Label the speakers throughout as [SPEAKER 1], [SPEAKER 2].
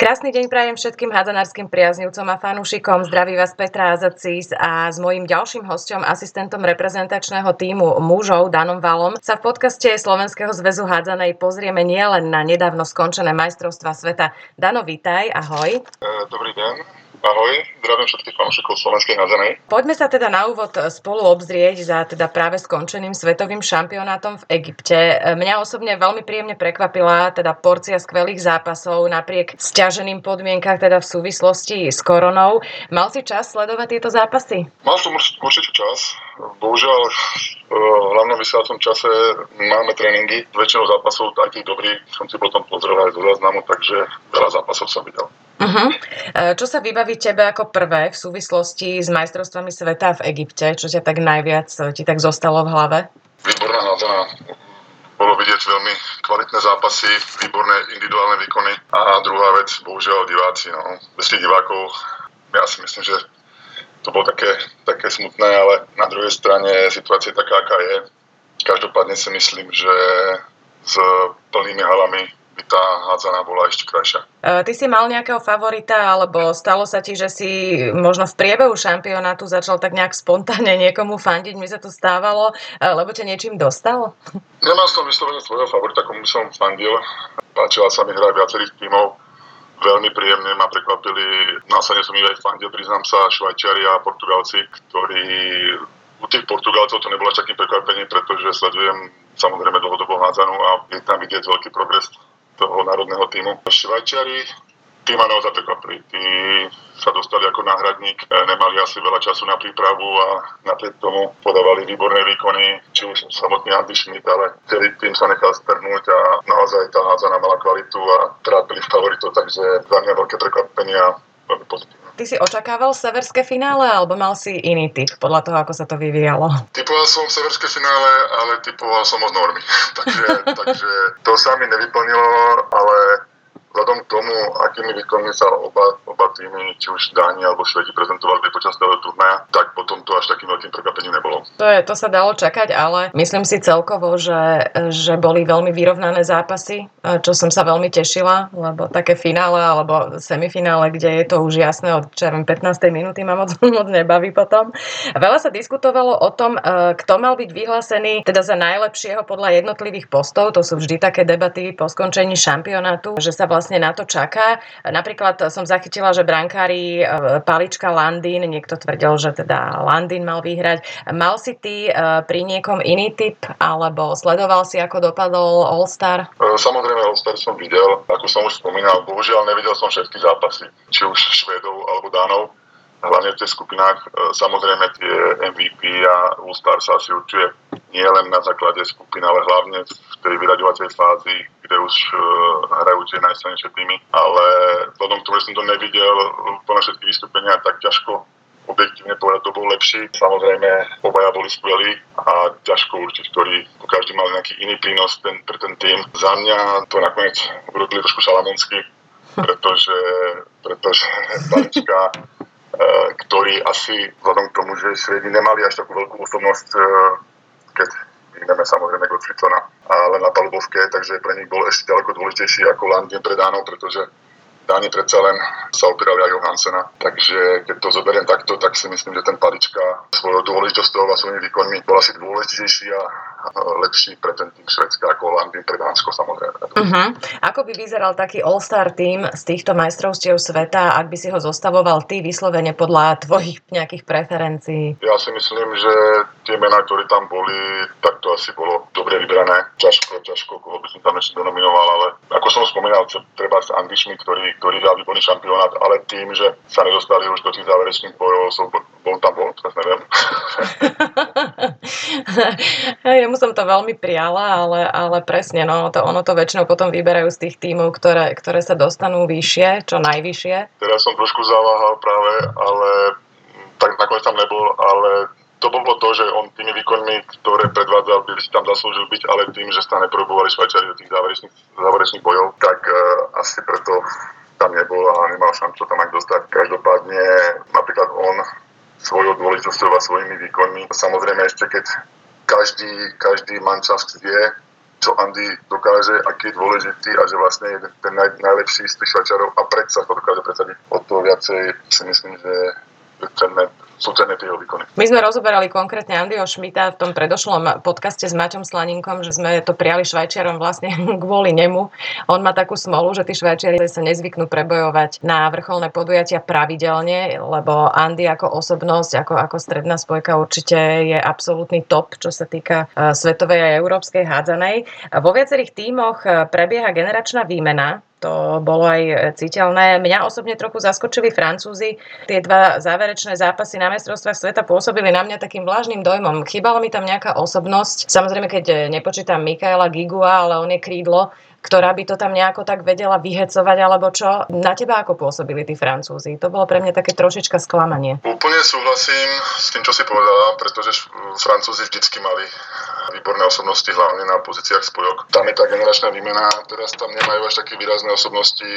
[SPEAKER 1] Krásny deň prajem všetkým hádzanárskym priaznivcom a fanúšikom. Zdraví vás Petra Azacis a s mojím ďalším hostom, asistentom reprezentačného týmu mužov Danom Valom, sa v podcaste Slovenského zväzu hádzanej pozrieme nielen na nedávno skončené majstrovstva sveta. Dano, vítaj, ahoj. E,
[SPEAKER 2] dobrý deň. Ahoj, zdravím všetkých fanúšikov slovenskej hádzanej.
[SPEAKER 1] Poďme sa teda na úvod spolu obzrieť za teda práve skončeným svetovým šampionátom v Egypte. Mňa osobne veľmi príjemne prekvapila teda porcia skvelých zápasov napriek stiaženým podmienkach teda v súvislosti s koronou. Mal si čas sledovať tieto zápasy?
[SPEAKER 2] Mal som určite čas. Bohužiaľ, hlavne v vysielacom čase máme tréningy. Väčšinou zápasov, aj tých dobrých, som si potom pozrel aj zo záznamu, takže veľa zápasov som videl.
[SPEAKER 1] Uh-huh. Čo sa vybaví tebe ako prvé v súvislosti s majstrovstvami sveta v Egypte? Čo ťa tak najviac ti tak zostalo v hlave?
[SPEAKER 2] Výborná hádzaná. Bolo vidieť veľmi kvalitné zápasy, výborné individuálne výkony. A druhá vec, bohužiaľ diváci. No. Bez tých divákov ja si myslím, že to bolo také, také smutné, ale na druhej strane situácia je taká, aká je. Každopádne si myslím, že s plnými halami by tá hádzaná bola ešte krajšia.
[SPEAKER 1] E, ty si mal nejakého favorita, alebo stalo sa ti, že si možno v priebehu šampionátu začal tak nejak spontánne niekomu fandiť, mi sa to stávalo, e, lebo ťa niečím dostal?
[SPEAKER 2] Nemal som vyslovene svojho favorita, komu som fandil. Páčila sa mi hra viacerých tímov. Veľmi príjemne ma prekvapili, následne som ich aj fandil, priznám sa, Švajčiari a Portugalci, ktorí u tých Portugalcov to nebolo až takým prekvapením, pretože sledujem samozrejme dlhodobo hádzanú a je tam vidieť veľký progres toho národného týmu. Švajčiari tí ma naozaj prekvapili. Tí sa dostali ako náhradník, e, nemali asi veľa času na prípravu a napriek tomu podávali výborné výkony, či už samotný Andy Schmidt, ale celý tým sa nechal strnúť a naozaj tá hádzana mala kvalitu a trápili favoritov, takže za mňa veľké prekvapenie a veľmi pozitívne.
[SPEAKER 1] Ty si očakával severské finále alebo mal si iný typ podľa toho, ako sa to vyvíjalo?
[SPEAKER 2] Typoval som severské finále, ale typoval som od normy. takže, takže to sa mi nevyplnilo, ale vzhľadom k tomu, akými výkonmi sa oba, oba týmy, či už Dáni alebo Švedi prezentovali počas toho turnaja, tak potom to až takým veľkým prekvapením nebolo.
[SPEAKER 1] To, je, to sa dalo čakať, ale myslím si celkovo, že, že boli veľmi vyrovnané zápasy, čo som sa veľmi tešila, lebo také finále alebo semifinále, kde je to už jasné od čo 15. minúty ma moc, moc nebaví potom. Veľa sa diskutovalo o tom, e, kto mal byť vyhlásený teda za najlepšieho podľa jednotlivých postov. To sú vždy také debaty po skončení šampionátu, že sa vlastne vlastne na to čaká. Napríklad som zachytila, že brankári e, Palička Landín, niekto tvrdil, že teda Landín mal vyhrať. Mal si ty e, pri niekom iný typ, alebo sledoval si, ako dopadol All-Star?
[SPEAKER 2] E, samozrejme All-Star som videl, ako som už spomínal, bohužiaľ nevidel som všetky zápasy, či už Švedov alebo Dánov hlavne v tých skupinách. Samozrejme tie MVP a All-Star sa asi určuje nie len na základe skupiny, ale hlavne v tej vyraďovacej fázi, kde už uh, hrajú tie najsilnejšie týmy, ale vzhľadom k tomu, že som to nevidel na všetky vystúpenia, tak ťažko objektívne povedať, to bol lepší. Samozrejme, obaja boli skvelí a ťažko určiť, ktorý každý mal nejaký iný prínos ten, pre ten tým. Za mňa to nakoniec urobili trošku šalamonsky, pretože, pretože Palička e, ktorý asi vzhľadom k tomu, že Švedi nemali až takú veľkú osobnosť, e, keď ideme samozrejme Gottfriedsona, ale na palubovke, takže pre nich bol ešte ďaleko dôležitejší ako Landin pred pretože Dáni predsa len sa opírali aj Johansena. Takže keď to zoberiem takto, tak si myslím, že ten palička svojou dôležitosťou a svojimi výkonmi bol asi dôležitejší a lepší pre ten tým Švedska ako Landin pre Dánsko samozrejme.
[SPEAKER 1] Uh-huh. Ako by vyzeral taký All-Star tým z týchto majstrovstiev sveta, ak by si ho zostavoval ty vyslovene podľa tvojich nejakých preferencií?
[SPEAKER 2] Ja si myslím, že tie mená, ktoré tam boli, tak to asi bolo dobre vybrané. Ťažko, ťažko, koho by som tam ešte denominoval, ale ako som spomínal, treba sa Andy Schmidt, ktorý, ktorý hral výborný šampionát, ale tým, že sa nedostali už do tých záverečných bojov, som bol tam bol, teraz neviem.
[SPEAKER 1] Jemu som to veľmi prijala, ale, ale presne, no, to, ono to väčšinou potom vyberajú z tých tímov, ktoré, ktoré sa dostanú vyššie, čo najvyššie.
[SPEAKER 2] Teraz som trošku zaváhal práve, ale tak nakoniec tam nebol, ale to bolo to, že on tými výkonmi, ktoré predvádzal, by si tam zaslúžil byť, ale tým, že sa neprobovali Švajčari do tých záverečných, záverečných bojov, tak uh, asi preto tam nebol a nemal šancu tam aj dostať. Každopádne napríklad on svojou dôležitosťou a svojimi výkonmi. Samozrejme ešte keď každý, každý mančaft vie, čo Andy dokáže, aký je dôležitý a že vlastne je ten naj, najlepší z tých švajčarov a predsa to dokáže presadiť. O to viacej si myslím, že je cenné sú cenné tie výkony.
[SPEAKER 1] My sme rozoberali konkrétne Andyho Šmita v tom predošlom podcaste s Maťom Slaninkom, že sme to prijali Švajčiarom vlastne kvôli nemu. On má takú smolu, že tí Švajčiari sa nezvyknú prebojovať na vrcholné podujatia pravidelne, lebo Andy ako osobnosť, ako, ako stredná spojka určite je absolútny top, čo sa týka uh, svetovej a európskej hádzanej. Vo viacerých tímoch e, prebieha generačná výmena, to bolo aj citeľné. Mňa osobne trochu zaskočili Francúzi. Tie dva záverečné zápasy na mestrovstvách sveta pôsobili na mňa takým vlážnym dojmom. Chýbala mi tam nejaká osobnosť. Samozrejme, keď nepočítam Mikaela Gigua, ale on je krídlo, ktorá by to tam nejako tak vedela vyhecovať, alebo čo? Na teba ako pôsobili tí Francúzi? To bolo pre mňa také trošička sklamanie.
[SPEAKER 2] Úplne súhlasím s tým, čo si povedala, pretože Francúzi vždycky mali výborné osobnosti, hlavne na pozíciách spojok. Tam je tá generačná výmena, teraz tam nemajú až také výrazné osobnosti,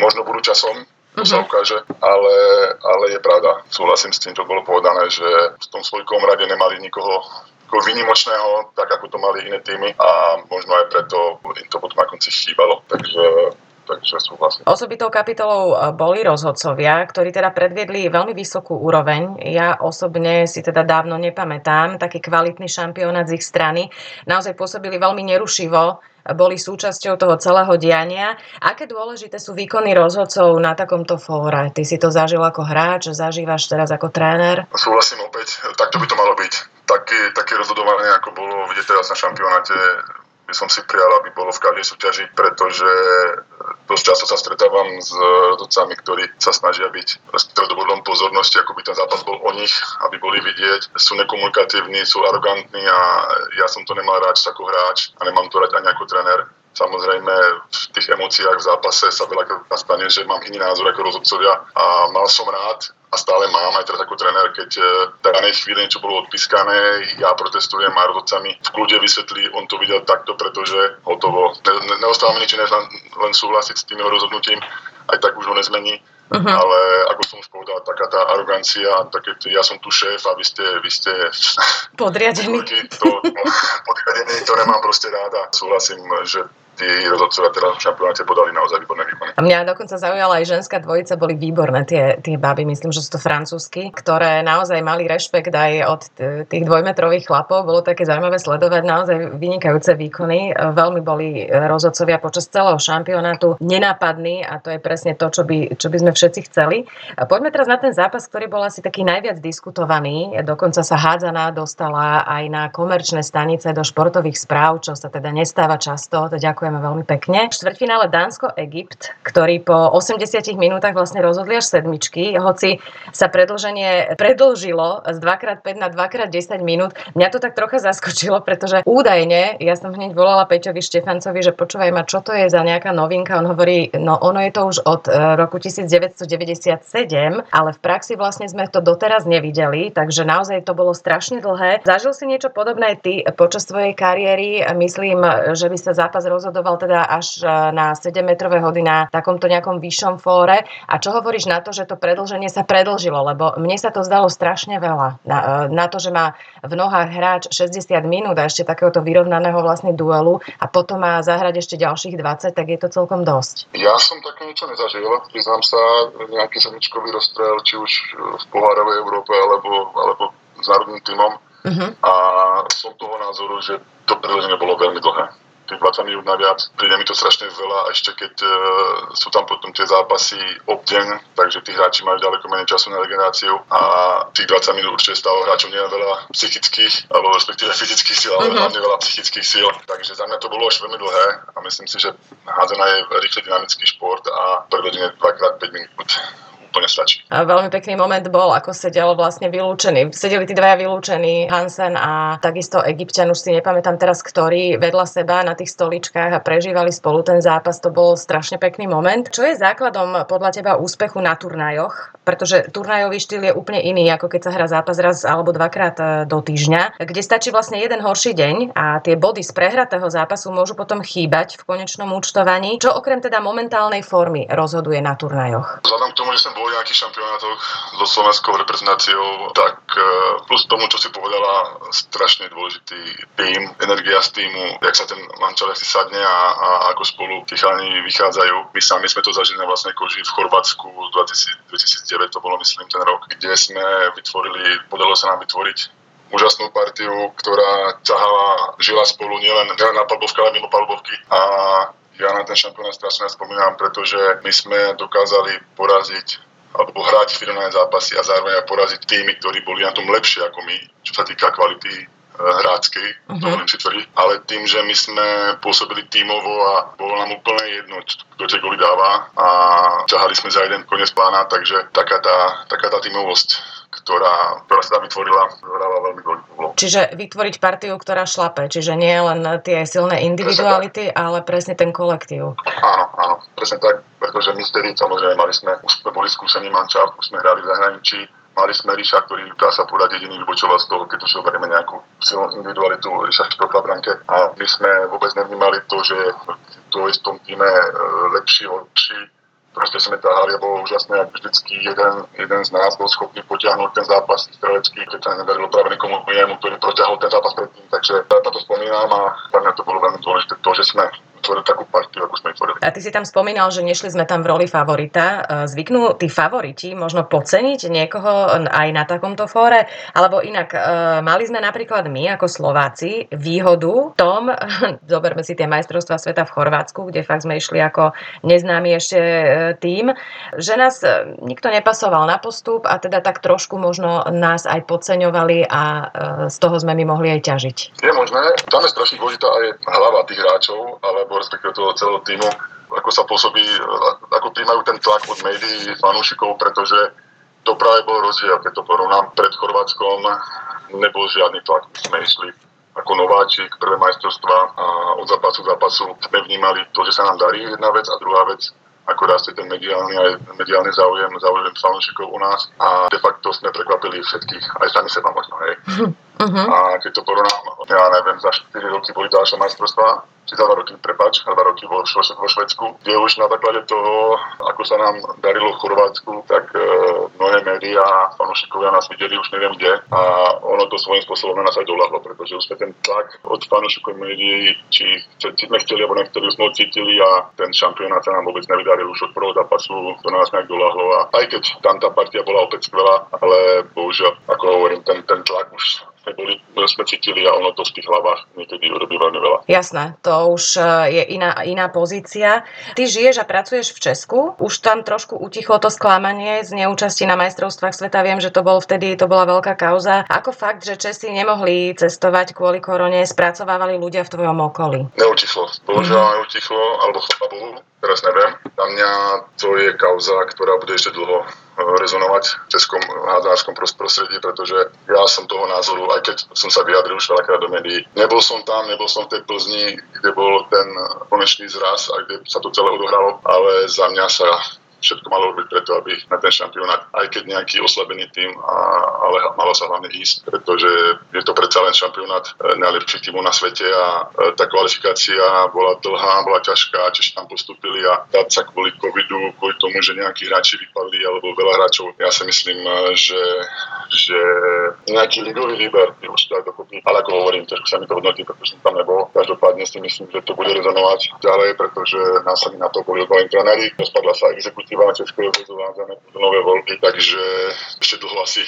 [SPEAKER 2] možno budú časom, to sa ukáže, ale, ale je pravda. Súhlasím s tým, čo bolo povedané, že v tom svojkom rade nemali nikoho ako výnimočného, tak ako to mali iné týmy a možno aj preto im to potom na konci chýbalo. Takže takže súhlasím.
[SPEAKER 1] Osobitou kapitolou e, boli rozhodcovia, ktorí teda predviedli veľmi vysokú úroveň. Ja osobne si teda dávno nepamätám taký kvalitný šampionát z ich strany. Naozaj pôsobili veľmi nerušivo boli súčasťou toho celého diania. Aké dôležité sú výkony rozhodcov na takomto fóre? Ty si to zažil ako hráč, zažívaš teraz ako tréner?
[SPEAKER 2] Súhlasím opäť, takto by to malo byť. Také, také rozhodovanie, ako bolo vidieť teraz na šampionáte, by som si prijal, aby bolo v každej súťaži, pretože dosť často sa stretávam s rodcami, ktorí sa snažia byť stredobodom pozornosti, ako by ten zápas bol o nich, aby boli vidieť. Sú nekomunikatívni, sú arogantní a ja som to nemal rád ako hráč a nemám to rád ani ako tréner. Samozrejme, v tých emóciách v zápase sa veľa stane, že mám iný názor ako rozhodcovia a mal som rád, a stále mám aj teraz ako tréner, keď v e, danej chvíli niečo bolo odpískané, ja protestujem a rozhodcami v kľude vysvetlí, on to videl takto, pretože hotovo. Ne, ne, neostáva mi nič než len, len súhlasiť s tým jeho rozhodnutím, aj tak už ho nezmení. Uh-huh. Ale ako som už povedal, taká tá arogancia, také, ja som tu šéf a vy ste, vy ste
[SPEAKER 1] podriadený.
[SPEAKER 2] To, no, podriadený, to nemám proste ráda. Súhlasím, že tí rozhodcovia teraz v šampionáte podali naozaj výborné výkony.
[SPEAKER 1] A mňa dokonca zaujala aj ženská dvojica, boli výborné tie, tie baby, myslím, že sú to francúzsky, ktoré naozaj mali rešpekt aj od tých dvojmetrových chlapov. Bolo také zaujímavé sledovať naozaj vynikajúce výkony. Veľmi boli rozhodcovia počas celého šampionátu nenápadní a to je presne to, čo by, čo by sme všetci chceli. Poďme teraz na ten zápas, ktorý bol asi taký najviac diskutovaný. Dokonca sa hádzaná dostala aj na komerčné stanice do športových správ, čo sa teda nestáva často. To ďakujem Ďakujeme veľmi pekne. Štvrťfinále Dánsko-Egypt, ktorý po 80 minútach vlastne rozhodli až sedmičky, hoci sa predlženie predlžilo z 2x5 na 2x10 minút. Mňa to tak trocha zaskočilo, pretože údajne, ja som hneď volala Peťovi Štefancovi, že počúvaj ma, čo to je za nejaká novinka. On hovorí, no ono je to už od e, roku 1997, ale v praxi vlastne sme to doteraz nevideli, takže naozaj to bolo strašne dlhé. Zažil si niečo podobné ty počas tvojej kariéry? Myslím, že by sa zápas rozhodol rozhodoval teda až e, na 7-metrové hody na takomto nejakom vyššom fóre. A čo hovoríš na to, že to predlženie sa predlžilo? Lebo mne sa to zdalo strašne veľa. Na, e, na to, že má v nohách hráč 60 minút a ešte takéhoto vyrovnaného vlastne duelu a potom má zahrať ešte ďalších 20, tak je to celkom dosť.
[SPEAKER 2] Ja som také niečo nezažil. Priznám sa, nejaký semičkový rozstrel, či už v pohárovej Európe alebo, alebo s národným týmom. Uh-huh. A som toho názoru, že to predlženie bolo veľmi dlhé tých 20 minút naviac. Príde mi to strašne veľa a ešte keď uh, sú tam potom tie zápasy ob deň, takže tí hráči majú ďaleko menej času na regeneráciu a tých 20 minút určite stalo hráčom nie veľa psychických, alebo respektíve fyzických síl, ale mm-hmm. hlavne veľa psychických síl. Takže za mňa to bolo už veľmi dlhé a myslím si, že hádzaná je rýchly dynamický šport a prevedenie 2x5 minút úplne stačí.
[SPEAKER 1] A veľmi pekný moment bol, ako sedel vlastne vylúčený. Sedeli tí dvaja vylúčení, Hansen a takisto Egyptian, už si nepamätám teraz, ktorý vedľa seba na tých stoličkách a prežívali spolu ten zápas. To bol strašne pekný moment. Čo je základom podľa teba úspechu na turnajoch? Pretože turnajový štýl je úplne iný, ako keď sa hrá zápas raz alebo dvakrát e, do týždňa, kde stačí vlastne jeden horší deň a tie body z prehratého zápasu môžu potom chýbať v konečnom účtovaní. Čo okrem teda momentálnej formy rozhoduje na turnajoch?
[SPEAKER 2] Vzhľadom k tomu, že som v nejakých šampionátoch so slovenskou reprezentáciou, tak e, plus tomu, čo si povedala, strašne dôležitý tým, energia z týmu, jak sa ten mančel si sadne a, a ako spolu tí chalani vychádzajú. My sami sme to zažili na vlastnej koži v Chorvátsku 2000, 2009, to bolo myslím ten rok, kde sme vytvorili, podalo sa nám vytvoriť úžasnú partiu, ktorá ťahala, žila spolu nielen na palbovke, ale mimo palbovky. A ja na ten šampionát strašne spomínam, pretože my sme dokázali poraziť alebo hrať finálne zápasy a zároveň aj poraziť týmy, ktorí boli na tom lepšie ako my, čo sa týka kvality hráckej, uh-huh. si tvrdiť. Ale tým, že my sme pôsobili tímovo a bolo nám úplne jedno, kto tie goly dáva a ťahali sme za jeden koniec plána, takže taká tá, taká tá tímovosť ktorá, ktorá sa vytvorila, hrála veľmi dôležitú úlohu.
[SPEAKER 1] Čiže vytvoriť partiu, ktorá šlape, čiže nie len tie silné individuality, ale presne ten kolektív.
[SPEAKER 2] Áno, áno, presne tak, pretože my vtedy samozrejme mali sme, už sme boli skúsení mančaft, už sme hrali v zahraničí, mali sme Ríša, ktorý dá sa povedať jediný vybočoval z toho, keď už zoberieme nejakú silnú individualitu Ríša Štokla branke. A my sme vôbec nevnímali to, že to je v tom týme e, lepší, horší, proste sme táhali a bolo úžasné, ak vždycky jeden, jeden z nás bol schopný potiahnuť ten zápas strelecký, keď sa nedarilo práve niekomu inému, ktorý protiahol ten zápas predtým. Takže ja to spomínam a pre mňa to bolo veľmi dôležité, to, že sme tvorili takú partiu, ako sme tvorili.
[SPEAKER 1] A ty si tam spomínal, že nešli sme tam v roli favorita. E, zvyknú tí favoriti možno podceniť niekoho aj na takomto fóre? Alebo inak, e, mali sme napríklad my ako Slováci výhodu v tom, zoberme si tie majstrovstvá sveta v Chorvátsku, kde fakt sme išli ako neznámy ešte e, tým, že nás nikto nepasoval na postup a teda tak trošku možno nás aj podceňovali a z toho sme my mohli aj ťažiť.
[SPEAKER 2] Je možné, tam je strašne dôležitá aj hlava tých hráčov, ale alebo respektíve toho celého týmu, ako sa pôsobí, ako príjmajú ten tlak od médií, fanúšikov, pretože to práve bol rozdiel, keď to porovnám pred Chorvátskom, nebol žiadny tlak, sme išli ako nováčik, prvé majstrovstva a od zápasu k zápasu sme vnímali to, že sa nám darí jedna vec a druhá vec, ako rastie ten mediálny, aj mediálny záujem, záujem fanúšikov u nás a de facto sme prekvapili všetkých, aj sami seba možno, hej. Uh-huh. A keď to porovnám, ja neviem, za 4 roky boli ďalšie majstrovstvá, či za 2 roky, prepač, za 2 roky vo, vo Švedsku, kde už na základe toho, ako sa nám darilo v Chorvátsku, tak e, mnohé médiá fanúšikovia nás videli už neviem kde. A ono to svojím spôsobom na nás aj doľahlo, pretože už sme ten tlak od fanúšikov médií, či sme chceli alebo nechceli, už sme cítili a ten šampionát sa nám vôbec nevydaril už od prvého zápasu, to nás nejak doľahlo. A aj keď tam tá partia bola opäť skvelá, ale bohužiaľ, ako hovorím, ten, ten tlak už sme, boli, sme cítili a ono to v tých hlavách niekedy urobí veľmi veľa.
[SPEAKER 1] Jasné, to už e, je iná, iná pozícia. Ty žiješ a pracuješ v Česku, už tam trošku utichlo to sklamanie z neúčasti na majstrovstvách sveta. Viem, že to bol vtedy, to bola veľká kauza. Ako fakt, že Česi nemohli cestovať kvôli korone, spracovávali ľudia v tvojom okolí?
[SPEAKER 2] Neutichlo, bohužiaľ mm-hmm. neutichlo, alebo chvála Bohu, teraz neviem. Za mňa to je kauza, ktorá bude ešte dlho rezonovať v českom hádzárskom prostredí, pretože ja som toho názoru, aj keď som sa vyjadril už veľakrát do médií, nebol som tam, nebol som v tej Plzni, kde bol ten konečný zraz a kde sa to celé odohralo, ale za mňa sa všetko malo robiť preto, aby na ten šampionát, aj keď nejaký oslabený tým, a, ale malo sa hlavne ísť, pretože je to predsa len šampionát e, najlepších tímov na svete a e, tá kvalifikácia bola dlhá, bola ťažká, Češi tam postupili a dať sa kvôli covidu, kvôli tomu, že nejakí hráči vypadli alebo veľa hráčov, ja si myslím, e, že, že nejaký ligový výber je určite aj dokopy. Ale ako hovorím, ťažko sa mi to hodnotí, pretože som tam nebol. Každopádne si myslím, že to bude rezonovať ďalej, pretože nás na to boli odvolení tréneri, rozpadla sa exekúcia Ivana Českého zväzu vádzané nové voľby, takže ešte dlho asi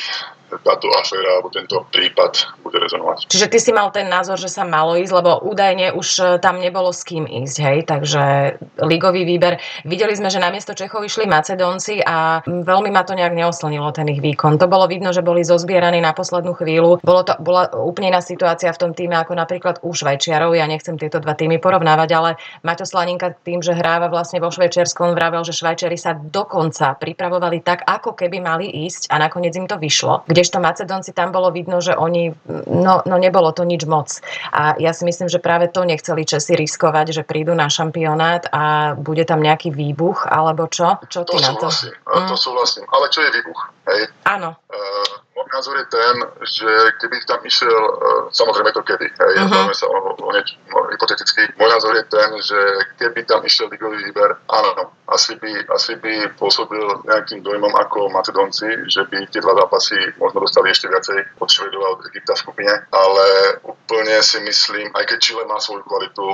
[SPEAKER 2] táto aféra alebo tento prípad bude rezonovať.
[SPEAKER 1] Čiže ty si mal ten názor, že sa malo ísť, lebo údajne už e, tam nebolo s kým ísť, hej, takže ligový výber. Videli sme, že namiesto Čechov išli Macedónci a veľmi ma to nejak neoslnilo ten ich výkon. To bolo vidno, že boli zozbieraní na poslednú chvíľu. Bolo to, bola úplne iná situácia v tom týme ako napríklad u Švajčiarov. Ja nechcem tieto dva týmy porovnávať, ale Maťo Slaninka tým, že hráva vlastne vo Švajčiarskom, vravel, že Švajčiari sa dokonca pripravovali tak, ako keby mali ísť a nakoniec im to vyšlo. Kdežto Macedónci tam bolo vidno, že oni, no, no nebolo to nič moc. A ja si myslím, že práve to nechceli Česi riskovať, že prídu na šampionát a bude tam nejaký výbuch, alebo čo? Čo
[SPEAKER 2] ty to
[SPEAKER 1] na to?
[SPEAKER 2] Mm. To súhlasím. Ale čo je výbuch? Hej?
[SPEAKER 1] Áno. Uh,
[SPEAKER 2] môj názor je ten, že keby tam išiel, uh, samozrejme to kedy, hej, uh-huh. sa o, o, niečo, o, hypoteticky, môj názor je ten, že keby tam išiel ligový výber, áno, asi by, asi by pôsobil nejakým dojmom ako Macedonci, že by tie dva zápasy možno dostali ešte viacej od Švedov a od Egypta v skupine, ale úplne si myslím, aj keď Chile má svoju kvalitu,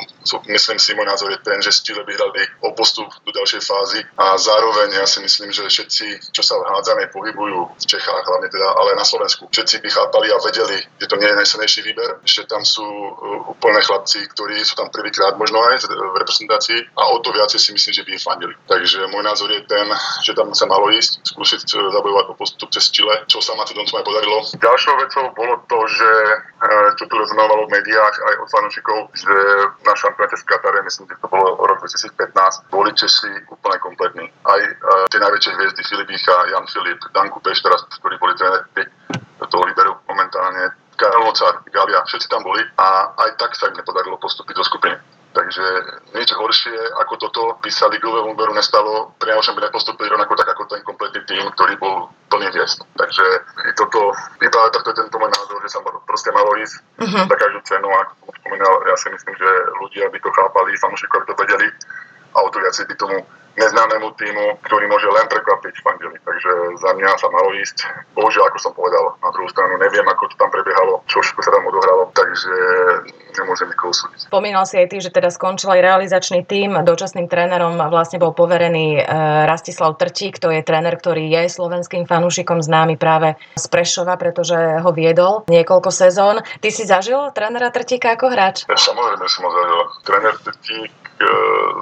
[SPEAKER 2] myslím si, môj názor je ten, že z Chile by hrali o postup do ďalšej fázy a zároveň ja si myslím, že všetci, čo sa v pohybujú v Čechách, hlavne teda, ale na Slovensku, všetci by chápali a vedeli, že to nie je najsilnejší výber, že tam sú uh, úplne chlapci, ktorí sú tam prvýkrát možno aj v reprezentácii a o to viacej si myslím, že by im fandili. Takže môj názor je ten, že tam sa malo ísť, skúsiť e, zabojovať o postup cez Chile, čo sa Macedoncom aj podarilo. Ďalšou vecou bolo to, že e, čo tu rezonovalo v médiách aj od fanúšikov, že na šampionáte v Katare, myslím, že to bolo rok 2015, boli Česi úplne kompletní. Aj e, tie najväčšie hviezdy Filipicha, Jan Filip, Danku Peš, teraz, ktorí boli tréneri toho Liberu momentálne, Karel Mocar, Galia, všetci tam boli a aj tak sa im nepodarilo postúpiť do skupiny. Takže niečo horšie ako toto by sa ligovému úberu nestalo, priamo by nepostupili rovnako tak ako ten kompletný tým, ktorý bol plný hviezd. Takže toto, iba takto je tento môj názor, že sa proste malo ísť uh-huh. za každú cenu, ako som spomínal, ja si myslím, že ľudia by to chápali, fanúšikovia by to vedeli a o to viacej by tomu neznámemu týmu, ktorý môže len prekvapiť v. Takže za mňa sa malo ísť. Bohužiaľ, ako som povedal, na druhú stranu neviem, ako to tam prebiehalo, čo všetko sa tam odohralo, takže nemôžem nikoho súdiť.
[SPEAKER 1] Spomínal si aj ty, že teda skončil aj realizačný tým. Dočasným trénerom vlastne bol poverený e, Rastislav Trtík, to je tréner, ktorý je slovenským fanúšikom známy práve z Prešova, pretože ho viedol niekoľko sezón. Ty si zažil trénera Trtíka ako hráč?
[SPEAKER 2] Ja samozrejme som ho zažil. Tréner Trtík e,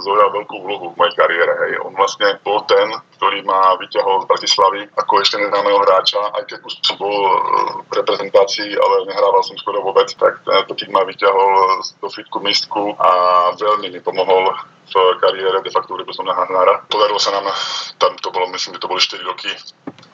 [SPEAKER 2] zohral veľkú úlohu v mojej kariére. Hej. On vlastne bol ten, ktorý ma vyťahol z Bratislavy ako ešte neznámeho hráča, aj keď už som bol e, v reprezentácii, ale nehrával som skoro vôbec, tak Trtík ma vyťahol do fitku mistku a veľmi mi pomohol v kariére de facto urobil som na Hahnára. Podarilo sa nám, tam to bolo, myslím, že to boli 4 roky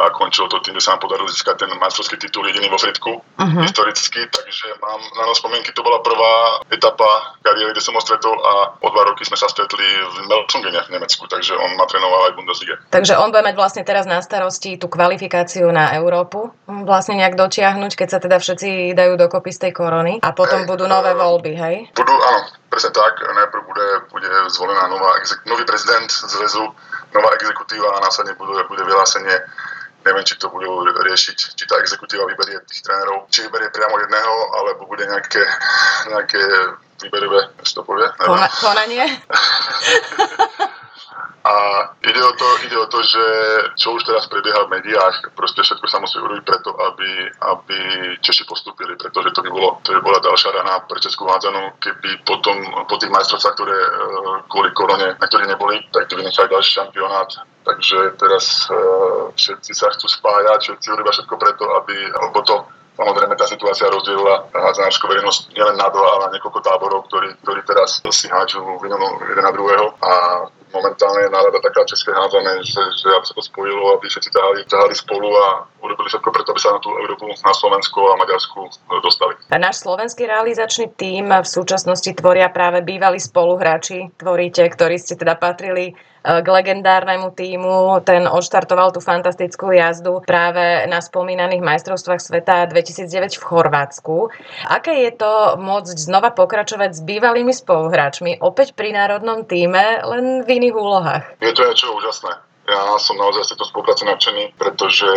[SPEAKER 2] a končilo to tým, že sa nám podarilo získať ten majstrovský titul jediný vo Fritku, uh-huh. historicky, takže mám na nás spomienky, to bola prvá etapa kariéry, kde som ho stretol a o dva roky sme sa stretli v Melsungene v Nemecku, takže on ma trénoval aj v Bundesliga.
[SPEAKER 1] Takže on bude mať vlastne teraz na starosti tú kvalifikáciu na Európu, vlastne nejak dotiahnuť, keď sa teda všetci dajú dokopy z tej korony a potom hej, budú nové voľby, hej?
[SPEAKER 2] Budú, áno, presne tak. Najprv bude, bude zvolená nová, nový prezident zväzu, nová exekutíva a následne bude, bude vyhlásenie neviem, či to budú riešiť, či tá exekutíva vyberie tých trénerov, či vyberie priamo jedného, alebo bude nejaké, nejaké výberové, to povie?
[SPEAKER 1] Konanie?
[SPEAKER 2] A ide o, to, ide o to, že čo už teraz prebieha v médiách, proste všetko sa musí urobiť preto, aby, aby Češi postupili, pretože to by, bolo, to by bola ďalšia rana pre Českú hádzanú, keby potom po tých majstrovstvách, ktoré e, kvôli korone, na ktorých neboli, tak to vynechali ďalší šampionát. Takže teraz uh, všetci sa chcú spájať, všetci urobia všetko preto, aby, alebo to Samozrejme, tá situácia rozdielila hádzanárskú verejnosť nielen na dva, ale na niekoľko táborov, ktorí, ktorí teraz si hádžu vinu jeden na druhého. A momentálne je nálada taká české hádzané, že, že aby sa to spojilo, aby všetci ťahali, ťahali spolu a urobili všetko preto, aby sa na tú Európu, na Slovensko a Maďarsku e, dostali.
[SPEAKER 1] A náš slovenský realizačný tím v súčasnosti tvoria práve bývalí spoluhráči, tvoríte, ktorí ste teda patrili k legendárnemu týmu. Ten odštartoval tú fantastickú jazdu práve na spomínaných majstrovstvách sveta 2009 v Chorvátsku. Aké je to môcť znova pokračovať s bývalými spoluhráčmi opäť pri národnom týme, len v iných úlohách?
[SPEAKER 2] Je to niečo úžasné ja som naozaj z tejto spolupráce nadšený, pretože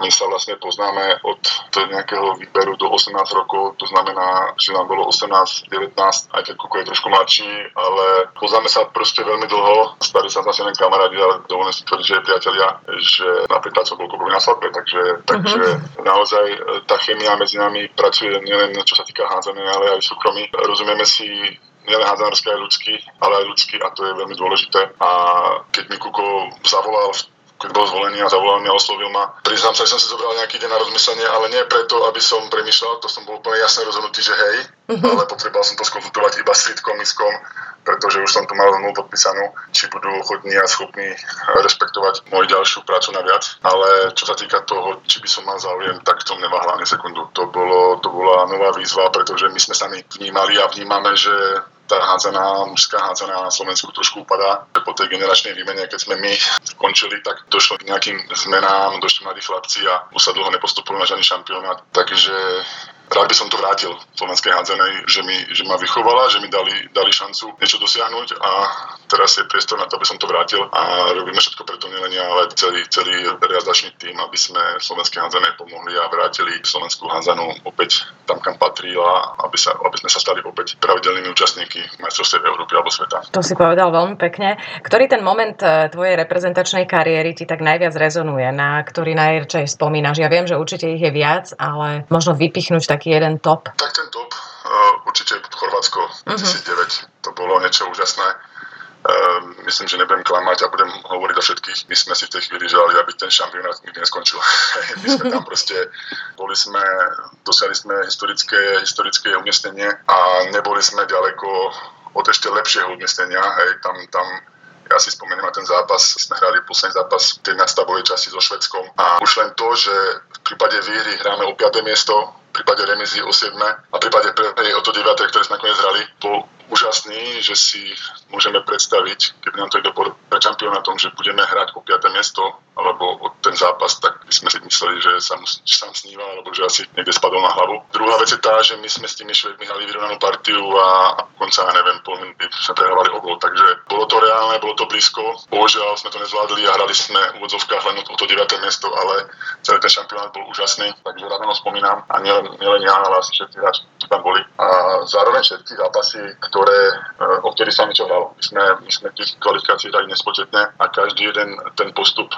[SPEAKER 2] my sa vlastne poznáme od nejakého výberu do 18 rokov, to znamená, že nám bolo 18, 19, aj keď Kuko je trošku mladší, ale poznáme sa proste veľmi dlho, starí sa vlastne len kamarádi, ale dovolím si tvrdiť, že je priatelia, že napríklad som bol na svadbe, takže, takže uh-huh. naozaj e, tá chemia medzi nami pracuje nielen čo sa týka hádzania, ale aj súkromí. Rozumieme si nielen hádzanárske, aj ľudský, ale aj ľudský a to je veľmi dôležité. A keď mi Kuko zavolal keď bol zvolený a zavolal mňa, oslovil ma. Priznám sa, že som si zobral nejaký deň na rozmyslenie, ale nie preto, aby som premyšľal, to som bol úplne jasne rozhodnutý, že hej, uh-huh. ale potreboval som to skonzultovať iba s Fitkom, Miskom, pretože už som tu mal zmluvu podpísanú, či budú ochotní a schopní rešpektovať moju ďalšiu prácu na viac. Ale čo sa týka toho, či by som mal záujem, tak som neváhla ani sekundu. To, bolo, to bola nová výzva, pretože my sme sami vnímali a vnímame, že tá hádzaná, mužská hádzaná na Slovensku trošku upadá. Po tej generačnej výmene, keď sme my skončili, tak došlo k nejakým zmenám, došli mladí chlapci a už sa dlho nepostupovali na žiadny šampionát. Takže rád by som to vrátil slovenskej hádzanej, že, mi, že ma vychovala, že mi dali, dali šancu niečo dosiahnuť a teraz je priestor na to, aby som to vrátil a robíme všetko preto nielen ja, ale celý, celý realizačný tým, aby sme slovenskej hádzanej pomohli a vrátili slovenskú hádzanú opäť tam, kam patrila, aby, sa, aby sme sa stali opäť pravidelnými účastníky majstrovstiev Európy alebo sveta.
[SPEAKER 1] To si povedal veľmi pekne. Ktorý ten moment e, tvojej reprezentačnej kariéry ti tak najviac rezonuje, na ktorý najradšej spomínaš? Ja viem, že určite ich je viac, ale možno vypichnúť taký jeden top.
[SPEAKER 2] Tak ten top, uh, určite Chorvátsko 2009. Uh-huh. To bolo niečo úžasné Ehm, myslím, že nebudem klamať a budem hovoriť o všetkých. My sme si v tej chvíli želali, aby ten šampionát nikdy neskončil. My sme tam proste, boli sme, dosiahli sme historické, historické umiestnenie a neboli sme ďaleko od ešte lepšieho umiestnenia. Hej, tam, tam ja si spomeniem na ten zápas, sme hrali posledný zápas tej nadstavovej časti so Švedskom a už len to, že v prípade výhry hráme o 5. miesto, v prípade remízy o 7. a prípade prehry o to 9. ktoré sme nakoniec hrali, bol úžasný, že si môžeme predstaviť, keby nám to ide pre šampionátom, že budeme hrať o 5. miesto alebo o ten zápas, tak by sme si mysleli, že sa sám sníva, alebo že asi niekde spadol na hlavu. Druhá vec je tá, že my sme s tými Švedmi hrali vyrovnanú partiu a, konca, neviem, pol minúty sme prehrávali o takže bolo to reálne, bolo to blízko. Bohužiaľ sme to nezvládli a hrali sme v úvodzovkách len o to 9. miesto, ale celý ten šampionát bol úžasný, takže rád spomínam a nielen, nielen ja, ale asi všetci hráči, tam boli. A zároveň všetky zápasy, eh, o ktorých sa niečo hralo. My sme, my sme tých kvalifikácií dali nespočetne a každý jeden ten postup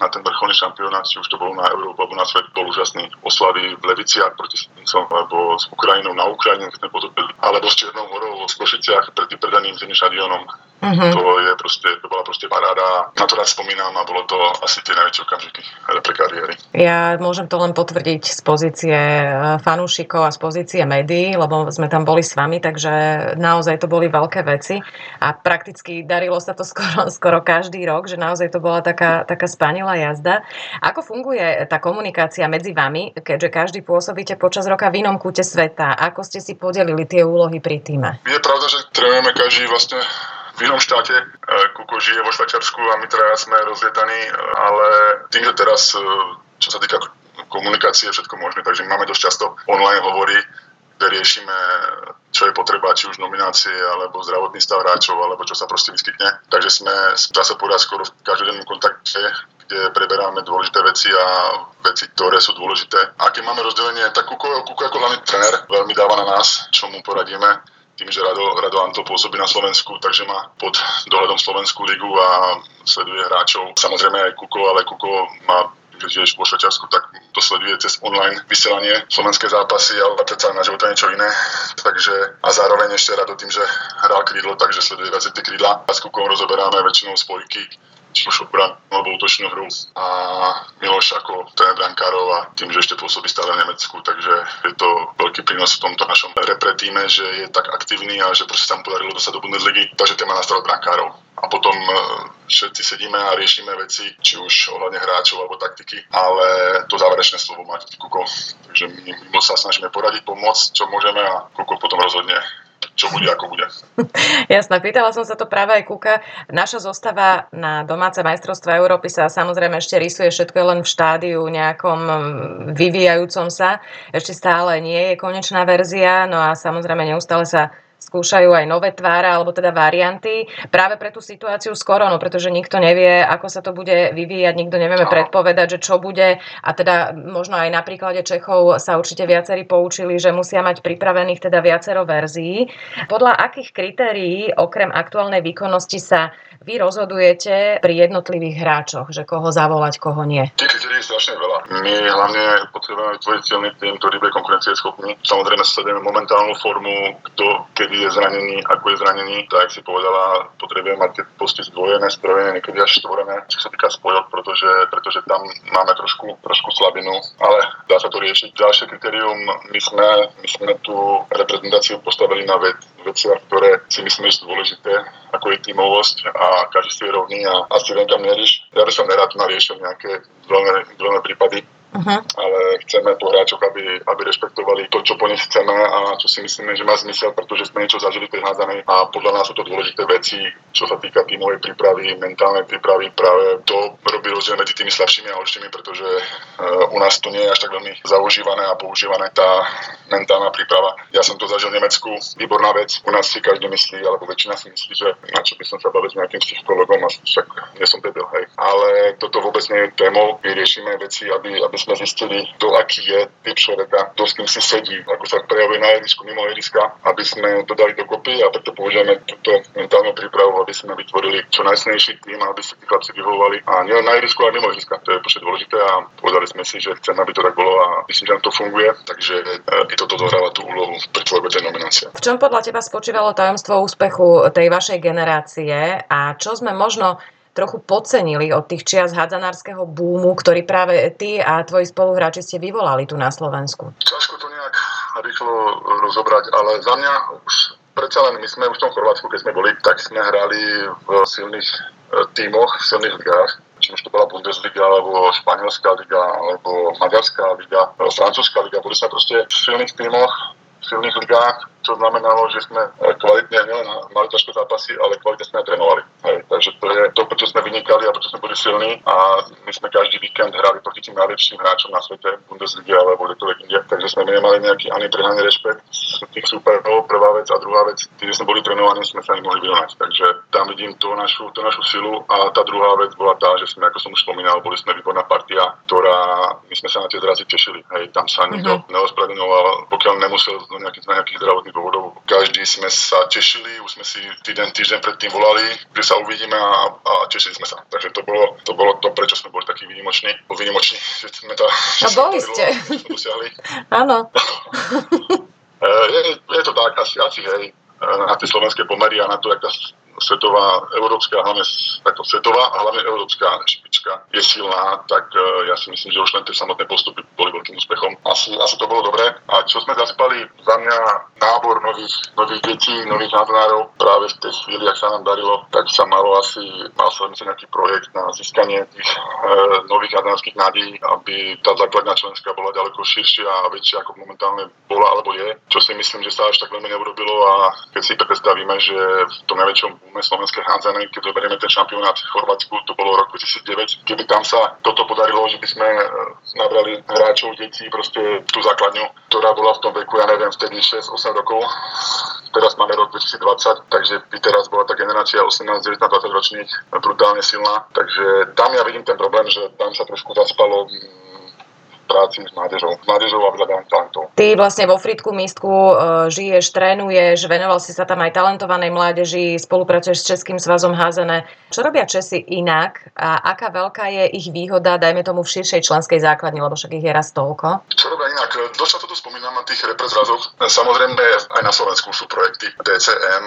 [SPEAKER 2] na ten vrcholný šampionát, či už to bolo na Európu alebo na svet, bol úžasný. Oslavy v Leviciach proti Slovencom, alebo s Ukrajinou na Ukrajine, sme potopili, alebo s Čiernou horou v Košiciach pred tým tým štadionom. Uh-huh. To, je proste, to bola proste paráda. Na to rád spomínam a bolo to asi tie najväčšie okamžiky pre kariéry.
[SPEAKER 1] Ja môžem to len potvrdiť z pozície e, fanúšikov a z pozície médií, lebo sme tam boli s vami, takže naozaj to boli veľké veci a prakticky darilo sa to skoro, skoro každý rok, že naozaj to bola taká, taká spanilá jazda. Ako funguje tá komunikácia medzi vami, keďže každý pôsobíte počas roka v inom kúte sveta? Ako ste si podelili tie úlohy pri týme?
[SPEAKER 2] Je pravda, že trénujeme každý vlastne v inom štáte. E, Kuko žije vo Švajčiarsku a my traja sme rozlietaní, e, ale tým, že teraz, e, čo sa týka komunikácie, všetko možné, takže máme dosť často online hovory, kde riešime, čo je potreba, či už nominácie, alebo zdravotný stav hráčov, alebo čo sa proste vyskytne. Takže sme, dá sa povedať, skoro v každodennom kontakte, kde preberáme dôležité veci a veci, ktoré sú dôležité. A keď máme rozdelenie, tak Kuko, Kuko ako hlavný tréner veľmi dáva na nás, čo mu poradíme tým, že Rado, Rado Anto pôsobí na Slovensku, takže má pod dohľadom Slovenskú ligu a sleduje hráčov. Samozrejme aj Kuko, ale Kuko má že žiješ vo Švečarsku, tak to sleduje cez online vysielanie slovenské zápasy, ale predsa na živote niečo iné. Takže, a zároveň ešte rado tým, že hral krídlo, takže sleduje viac tie krídla. A s Kukom rozoberáme väčšinou spojky, už obranu alebo útočnú hru a Miloš ako ten brankárov a tým, že ešte pôsobí stále v Nemecku, takže je to veľký prínos v tomto našom repre týme, že je tak aktívny a že proste sa mu podarilo dostať do Bundesligy, takže téma nastaviť brankárov. A potom e, všetci sedíme a riešime veci, či už ohľadne hráčov alebo taktiky, ale to záverečné slovo máte Kuko. Takže my, my sa snažíme poradiť, pomôcť, čo môžeme a Kuko potom rozhodne čo bude, ako bude.
[SPEAKER 1] Jasné, pýtala som sa to práve aj Kuka. Naša zostava na domáce majstrovstvo Európy sa samozrejme ešte rysuje, všetko je len v štádiu nejakom vyvíjajúcom sa. Ešte stále nie je konečná verzia, no a samozrejme neustále sa skúšajú aj nové tváre alebo teda varianty práve pre tú situáciu s koronou, pretože nikto nevie, ako sa to bude vyvíjať, nikto nevieme predpovedať, že čo bude a teda možno aj na príklade Čechov sa určite viacerí poučili, že musia mať pripravených teda viacero verzií. Podľa akých kritérií okrem aktuálnej výkonnosti sa vy rozhodujete pri jednotlivých hráčoch, že koho zavolať, koho nie?
[SPEAKER 2] Tých kritérií je strašne veľa. My hlavne potrebujeme vytvoriť silný tým, ktorý bude konkurencieschopný. Samozrejme sledujeme momentálnu formu, kto kedy je zranený, ako je zranený. Tak si povedala, potrebujeme mať tie posty zdvojené, sprojené, niekedy až štvorené, čo sa týka spojok, pretože, pretože tam máme trošku, trošku slabinu, ale dá sa to riešiť. Ďalšie kritérium, my sme, my sme tú reprezentáciu postavili na ved, veciach, ktoré si myslíme, že sú dôležité, ako je tímovosť a každý si je rovný a asi len tam nerieš. Ja by som nerád nariešil nejaké zelené prípady, uh-huh. ale chceme po hráčoch, aby, aby rešpektovali to, čo po nich chceme a čo si myslíme, že má zmysel, pretože sme niečo zažili tej hádzanej a podľa nás sú to dôležité veci, čo sa týka tímovej prípravy, mentálnej prípravy, práve to robí rozdiel medzi tými slabšími a horšími, pretože uh, u nás to nie je až tak veľmi zaužívané a používané tá mentálna príprava. Ja som to zažil v Nemecku, výborná vec. U nás si každý myslí, alebo väčšina si myslí, že na čo by som sa bavil s nejakým psychologom a však nie som debil, hej. Ale toto vôbec nie je témou. My riešime veci, aby, aby sme zistili, to, aký je typ človeka, to s kým si sedí, ako sa prejavuje na ihrisku, mimo ihriska, aby sme to dali dokopy a preto použijeme túto mentálnu prípravu, aby sme vytvorili čo najsnejší tým, aby si tí chlapci vyhovovali a nielen na ihrisku, ale mimo ihriska. To je počet dôležité a povedali sme si, že chceme, aby to tak bolo a myslím, že nám to funguje, takže e, i toto zohráva tú úlohu pri tvorbe tej nominácie.
[SPEAKER 1] V čom podľa teba spočívalo tajomstvo úspechu tej vašej generácie a čo sme možno trochu podcenili od tých čias hadzanárskeho búmu, ktorý práve ty a tvoji spoluhráči ste vyvolali tu na Slovensku?
[SPEAKER 2] Ťažko to nejak rýchlo rozobrať, ale za mňa už predsa len my sme už v tom Chorvátsku, keď sme boli, tak sme hrali v silných e, tímoch, v silných ligách či už to bola Bundesliga, alebo Španielská liga, alebo Maďarská liga, e, Francúzska liga. Boli sme proste v silných tímoch, v silných ligách čo znamenalo, že sme kvalitne nielen mali ťažké zápasy, ale kvalitne sme aj trénovali. Hej. Takže to je to, prečo sme vynikali a prečo sme boli silní a my sme každý víkend hrali proti tým najlepším hráčom na svete, Bundesliga alebo kdekoľvek inde. Takže sme nemali nejaký ani prehnaný rešpekt z tých superov, prvá vec a druhá vec, tým, že sme boli trénovaní, sme sa nemohli vyrovnať. Takže tam vidím tú našu, tú našu silu a tá druhá vec bola tá, že sme, ako som už spomínal, boli sme výborná partia, ktorá my sme sa na tie zrazy tešili. Hej, tam sa nikto mm-hmm. neospravedlňoval, pokiaľ nemusel z nejakých, nejakých zdravotných dôvodov. Každý sme sa tešili, už sme si týden, týždeň predtým volali, že sa uvidíme a, a tešili sme sa. Takže to bolo, to bolo to, prečo sme boli takí výnimoční. Výnimoční, že sme to...
[SPEAKER 1] A boli ste. Áno.
[SPEAKER 2] E, je, je to tak, asi, asi hej, e, na tie slovenské pomery a na to, aká svetová, európska, hlavne takto svetová a hlavne európska špička je silná, tak uh, ja si myslím, že už len tie samotné postupy boli veľkým úspechom. Asi, asi to bolo dobré. A čo sme zaspali, za mňa nábor nových, nových detí, nových náznárov práve v tej chvíli, ak sa nám darilo, tak sa malo asi, myslím, nejaký projekt na získanie tých e, nových náznárských nádejí, aby tá základná členská bola ďaleko širšia a väčšia ako momentálne bola alebo je, čo si myslím, že sa až tak veľmi neurobilo a keď si predstavíme, že v tom najväčšom boome slovenské hádzané, keď zoberieme ten šampionát v Chorvátsku, to bolo rok 2009, keby tam sa toto podarilo, že by sme e, nabrali hráčov, detí, proste tú základňu, ktorá bola v tom veku, ja neviem, vtedy 6-8 rokov, teraz máme rok 2020, takže by teraz bola tá generácia 18, 19, 20 ročných brutálne silná, takže tam ja vidím ten problém, že tam sa trošku zaspalo práci s mládežou, s mládežou a vzhľadám talentov.
[SPEAKER 1] Ty vlastne vo Fritku Místku uh, žiješ, trénuješ, venoval si sa tam aj talentovanej mládeži, spolupracuješ s Českým svezom házené. Čo robia Česi inak a aká veľká je ich výhoda, dajme tomu v širšej členskej základni, lebo však ich je raz toľko?
[SPEAKER 2] Čo robia inak? Dosť sa toto spomínam na tých reprezrazoch. Samozrejme aj na Slovensku sú projekty DCM,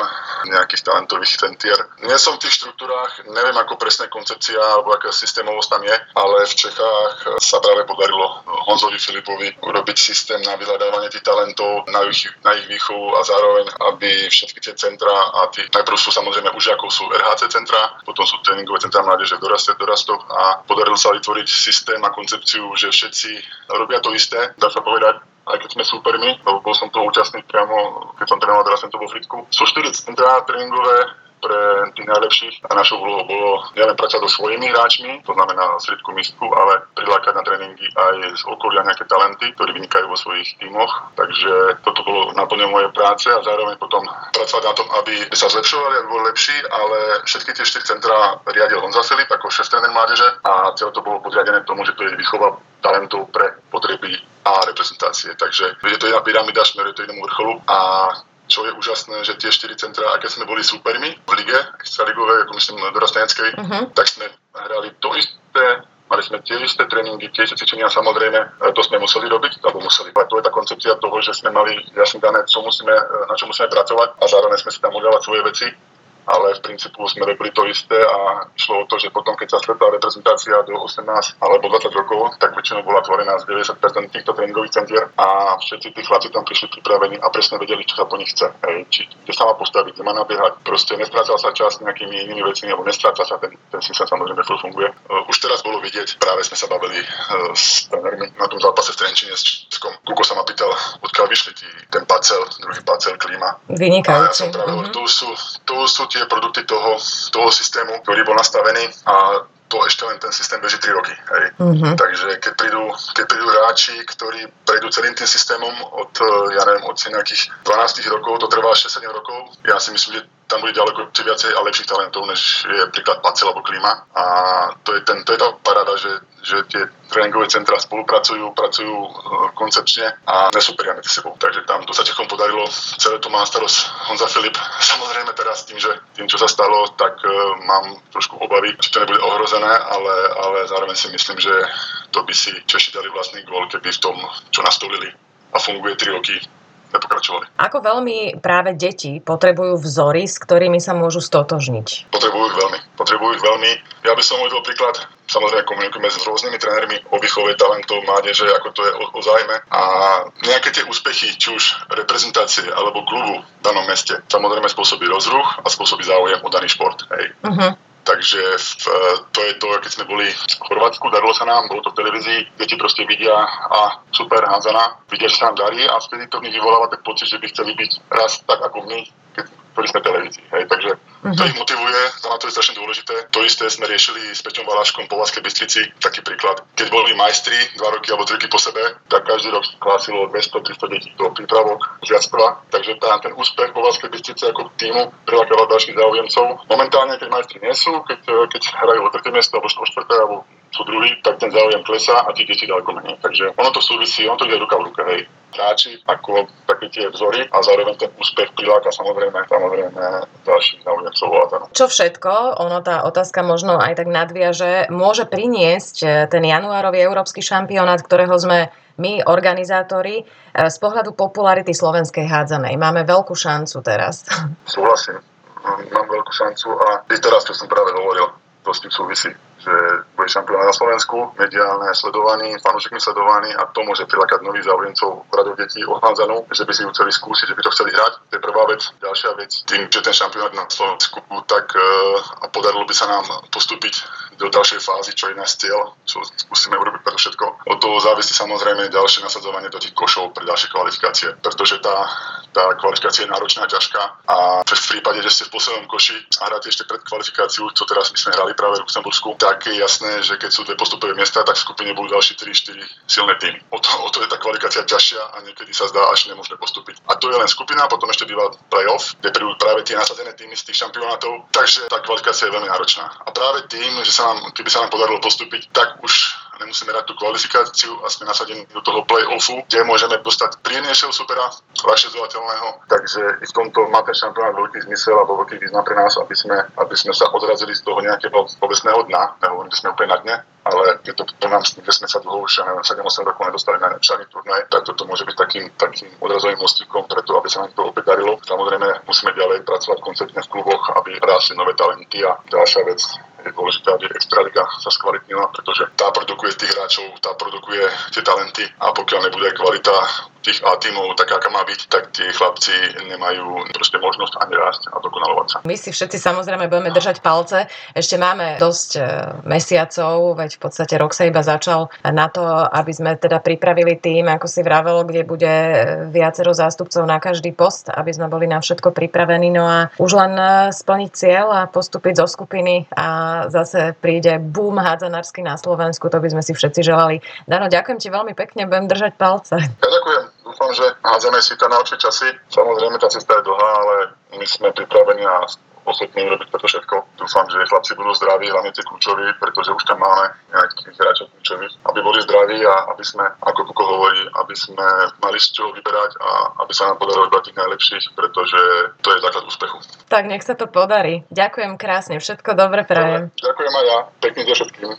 [SPEAKER 2] nejakých talentových centier. Nie som v tých štruktúrách, neviem ako presne koncepcia alebo aká systémovosť tam je, ale v Čechách sa práve podarilo Honzovi Filipovi urobiť systém na vyhľadávanie tých talentov, na ich, na ich výchovu a zároveň, aby všetky tie centra a tí, najprv sú samozrejme už ako sú RHC centra, potom sú tréningové centra mládeže v doraste, dorastoch a podarilo sa vytvoriť systém a koncepciu, že všetci robia to isté, dá sa povedať, aj keď sme supermi, lebo bol som toho účastný priamo, keď som trénoval teraz vo Fritku. Sú štyri centra tréningové, pre tých najlepších a našou úlohou bolo nielen pracovať so svojimi hráčmi, to znamená sredku mistku, ale prilákať na tréningy aj z okolia nejaké talenty, ktorí vynikajú vo svojich tímoch. Takže toto bolo naplne mojej práce a zároveň potom pracovať na tom, aby sa zlepšovali, aby boli lepší, ale všetky tie štyri centra riadil Honza Filip ako šéf tréner mládeže a celé to bolo podriadené tomu, že to je výchova talentov pre potreby a reprezentácie. Takže je to jedna pyramida, smeruje to jednému vrcholu a čo je úžasné, že tie 4 centra, aké sme boli supermi v lige, extraligovej, ako myslím dorasteneckej, uh-huh. tak sme hrali to isté, mali sme tie isté tréningy, tie isté cvičenia, samozrejme, e, to sme museli robiť, alebo museli. A to je tá koncepcia toho, že sme mali jasne dané, čo musíme, e, na čo musíme pracovať a zároveň sme si tam udávať svoje veci ale v princípu sme robili to isté a išlo o to, že potom, keď sa stretla reprezentácia do 18 alebo 20 rokov, tak väčšinou bola tvorená z 90% týchto tréningových centier a všetci tí chlapci tam prišli pripravení a presne vedeli, čo sa po nich chce. Hej, či kde sa má postaviť, kde má nabiehať. Proste nestrácal sa čas nejakými inými vecmi, alebo nestráca sa ten, ten systém samozrejme furt funguje. Uh, už teraz bolo vidieť, práve sme sa bavili uh, s trénermi na tom zápase v Trenčine s Českom. Kuko sa ma pýtal, odkiaľ vyšli tí, ten pacel, druhý pacel, klíma.
[SPEAKER 1] Vynikajúci. A ja
[SPEAKER 2] som práve, mm-hmm. to už sú to sú tie produkty toho, toho systému, ktorý bol nastavený a to ešte len ten systém beží 3 roky. Hej. Uh-huh. Takže keď prídu hráči, ktorí prejdú celým tým systémom od, ja neviem, od nejakých 12 rokov, to trvá 6-7 rokov, ja si myslím, že tam bude ďaleko viacej a lepších talentov, než je príklad Pacel alebo Klima. A to je, ten, to je tá parada, že, že tie tréningové centra spolupracujú, pracujú e, koncepčne a nesúperia medzi sebou. Takže tam to sa Čechom podarilo. Celé to má starost Honza Filip. Samozrejme teraz tým, že tým, čo sa stalo, tak uh, mám trošku obavy, či to nebude ohrozené, ale, ale zároveň si myslím, že to by si Češi dali vlastný gól, keby v tom, čo nastolili a funguje 3 roky, nepokračovali.
[SPEAKER 1] Ako veľmi práve deti potrebujú vzory, s ktorými sa môžu stotožniť?
[SPEAKER 2] Potrebujú ich veľmi. Potrebujú ich veľmi. Ja by som uvedol príklad, samozrejme komunikujeme s rôznymi trénermi o výchove talentov mládeže, ako to je o, o zájme. A nejaké tie úspechy, či už reprezentácie alebo klubu v danom meste, samozrejme spôsobí rozruch a spôsobí záujem o daný šport. Hej. Uh-huh. Takže v, to je to, keď sme boli v Chorvátsku, darilo sa nám, bolo to v televízii, deti proste vidia a super Hanzana, vidia, že sa nám darí a vtedy to v nich vyvoláva ten pocit, že by chceli byť raz tak ako my, keď sme televízii. Hej. Takže to ich motivuje, to na to je strašne dôležité. To isté sme riešili s Peťom Valáškom po Vaskej Bystrici, taký príklad. Keď boli majstri dva roky alebo tri roky po sebe, tak každý rok klásilo 200-300 detí do prípravok, žiactva. Takže tá, ten úspech po Vaskej Bystrici ako týmu prilákava ďalších záujemcov. Momentálne, keď majstri nie sú, keď, keď hrajú o tretie miesto alebo o štvrté alebo sú druhý, tak ten záujem klesá a tí deti ďaleko menej. Takže ono to súvisí, ono to ide ruka v ruke, hej. Hráči ako také tie vzory a zároveň ten úspech priláka samozrejme, samozrejme ďalších záujemcov a
[SPEAKER 1] Čo všetko, ono tá otázka možno aj tak nadviaže, môže priniesť eh, ten januárový európsky šampionát, ktorého sme my, organizátori, eh, z pohľadu popularity slovenskej hádzanej. Máme veľkú šancu teraz.
[SPEAKER 2] Súhlasím. Mám veľkú šancu a teraz, čo som práve hovoril, to s tým súvisí že bude šampionát na Slovensku, mediálne sledovaný, fanúšikmi sledovaný a to môže prilákať nových záujemcov radov detí odhádzanú, že by si ju chceli skúsiť, že by to chceli hrať. To je prvá vec. Ďalšia vec, tým, že ten šampionát na Slovensku, tak uh, a podarilo by sa nám postúpiť do ďalšej fázy, čo je náš cieľ, čo skúsime urobiť preto všetko. Od toho závisí samozrejme ďalšie nasadzovanie do tých košov pre ďalšie kvalifikácie, pretože tá, tá kvalifikácia je náročná ťažká a v prípade, že ste v poslednom koši a hráte ešte pred kvalifikáciu, čo teraz my sme hrali práve v Luxembursku, tak je jasné, že keď sú dve postupové miesta, tak v skupine budú ďalšie 3-4 silné týmy. O to, o to je tá kvalifikácia ťažšia a niekedy sa zdá až nemožné postúpiť. A to je len skupina, potom ešte býva playoff, kde prídu práve tie nasadené týmy z tých šampionátov, takže tá kvalifikácia je veľmi náročná. A práve tým, že sa nám, keby sa nám podarilo postúpiť, tak už nemusíme hrať tú kvalifikáciu a sme nasadení do toho play-offu, kde môžeme dostať príjemnejšieho supera, ľahšie zvovateľného. Takže i v tomto má ten šampionát veľký zmysel alebo veľký význam pre nás, aby sme, aby sme sa odrazili z toho nejakého povestného dna. Nehovorím, že sme úplne na dne, ale je to pre nás, kde sme sa dlho už 7-8 rokov nedostali na žiadny turnaj, tak toto môže byť takým, takým odrazovým mostíkom preto, aby sa nám to opäť darilo. Samozrejme, musíme ďalej pracovať konceptne v kluboch, aby rástli nové talenty a ďalšia vec, je dôležité, aby Extraliga sa skvalitnila, pretože tá produkuje tých hráčov, tá produkuje tie talenty a pokiaľ nebude kvalita tých A tímov taká, aká má byť, tak tí chlapci nemajú proste možnosť ani rásť a dokonalovať sa.
[SPEAKER 1] My si všetci samozrejme budeme držať palce. Ešte máme dosť e, mesiacov, veď v podstate rok sa iba začal na to, aby sme teda pripravili tým, ako si vravel, kde bude e, viacero zástupcov na každý post, aby sme boli na všetko pripravení. No a už len e, splniť cieľ a postúpiť zo skupiny a zase príde boom hádzanársky na Slovensku, to by sme si všetci želali. Dano, ďakujem ti veľmi pekne, budem držať palce.
[SPEAKER 2] Ja ďakujem dúfam, že hádzame si to na oči časy. Samozrejme, tá cesta je dlhá, ale my sme pripravení a ochotní urobiť preto všetko. Dúfam, že chlapci budú zdraví, hlavne tie kľúčoví, pretože už tam máme nejakých hráčov kľúčových, aby boli zdraví a aby sme, ako Kuko hovorí, aby sme mali z čoho vyberať a aby sa nám podarilo vybrať tých najlepších, pretože to je základ úspechu.
[SPEAKER 1] Tak nech sa to podarí. Ďakujem krásne, všetko dobre prajem.
[SPEAKER 2] Ďakujem aj ja, pekný deň všetkým.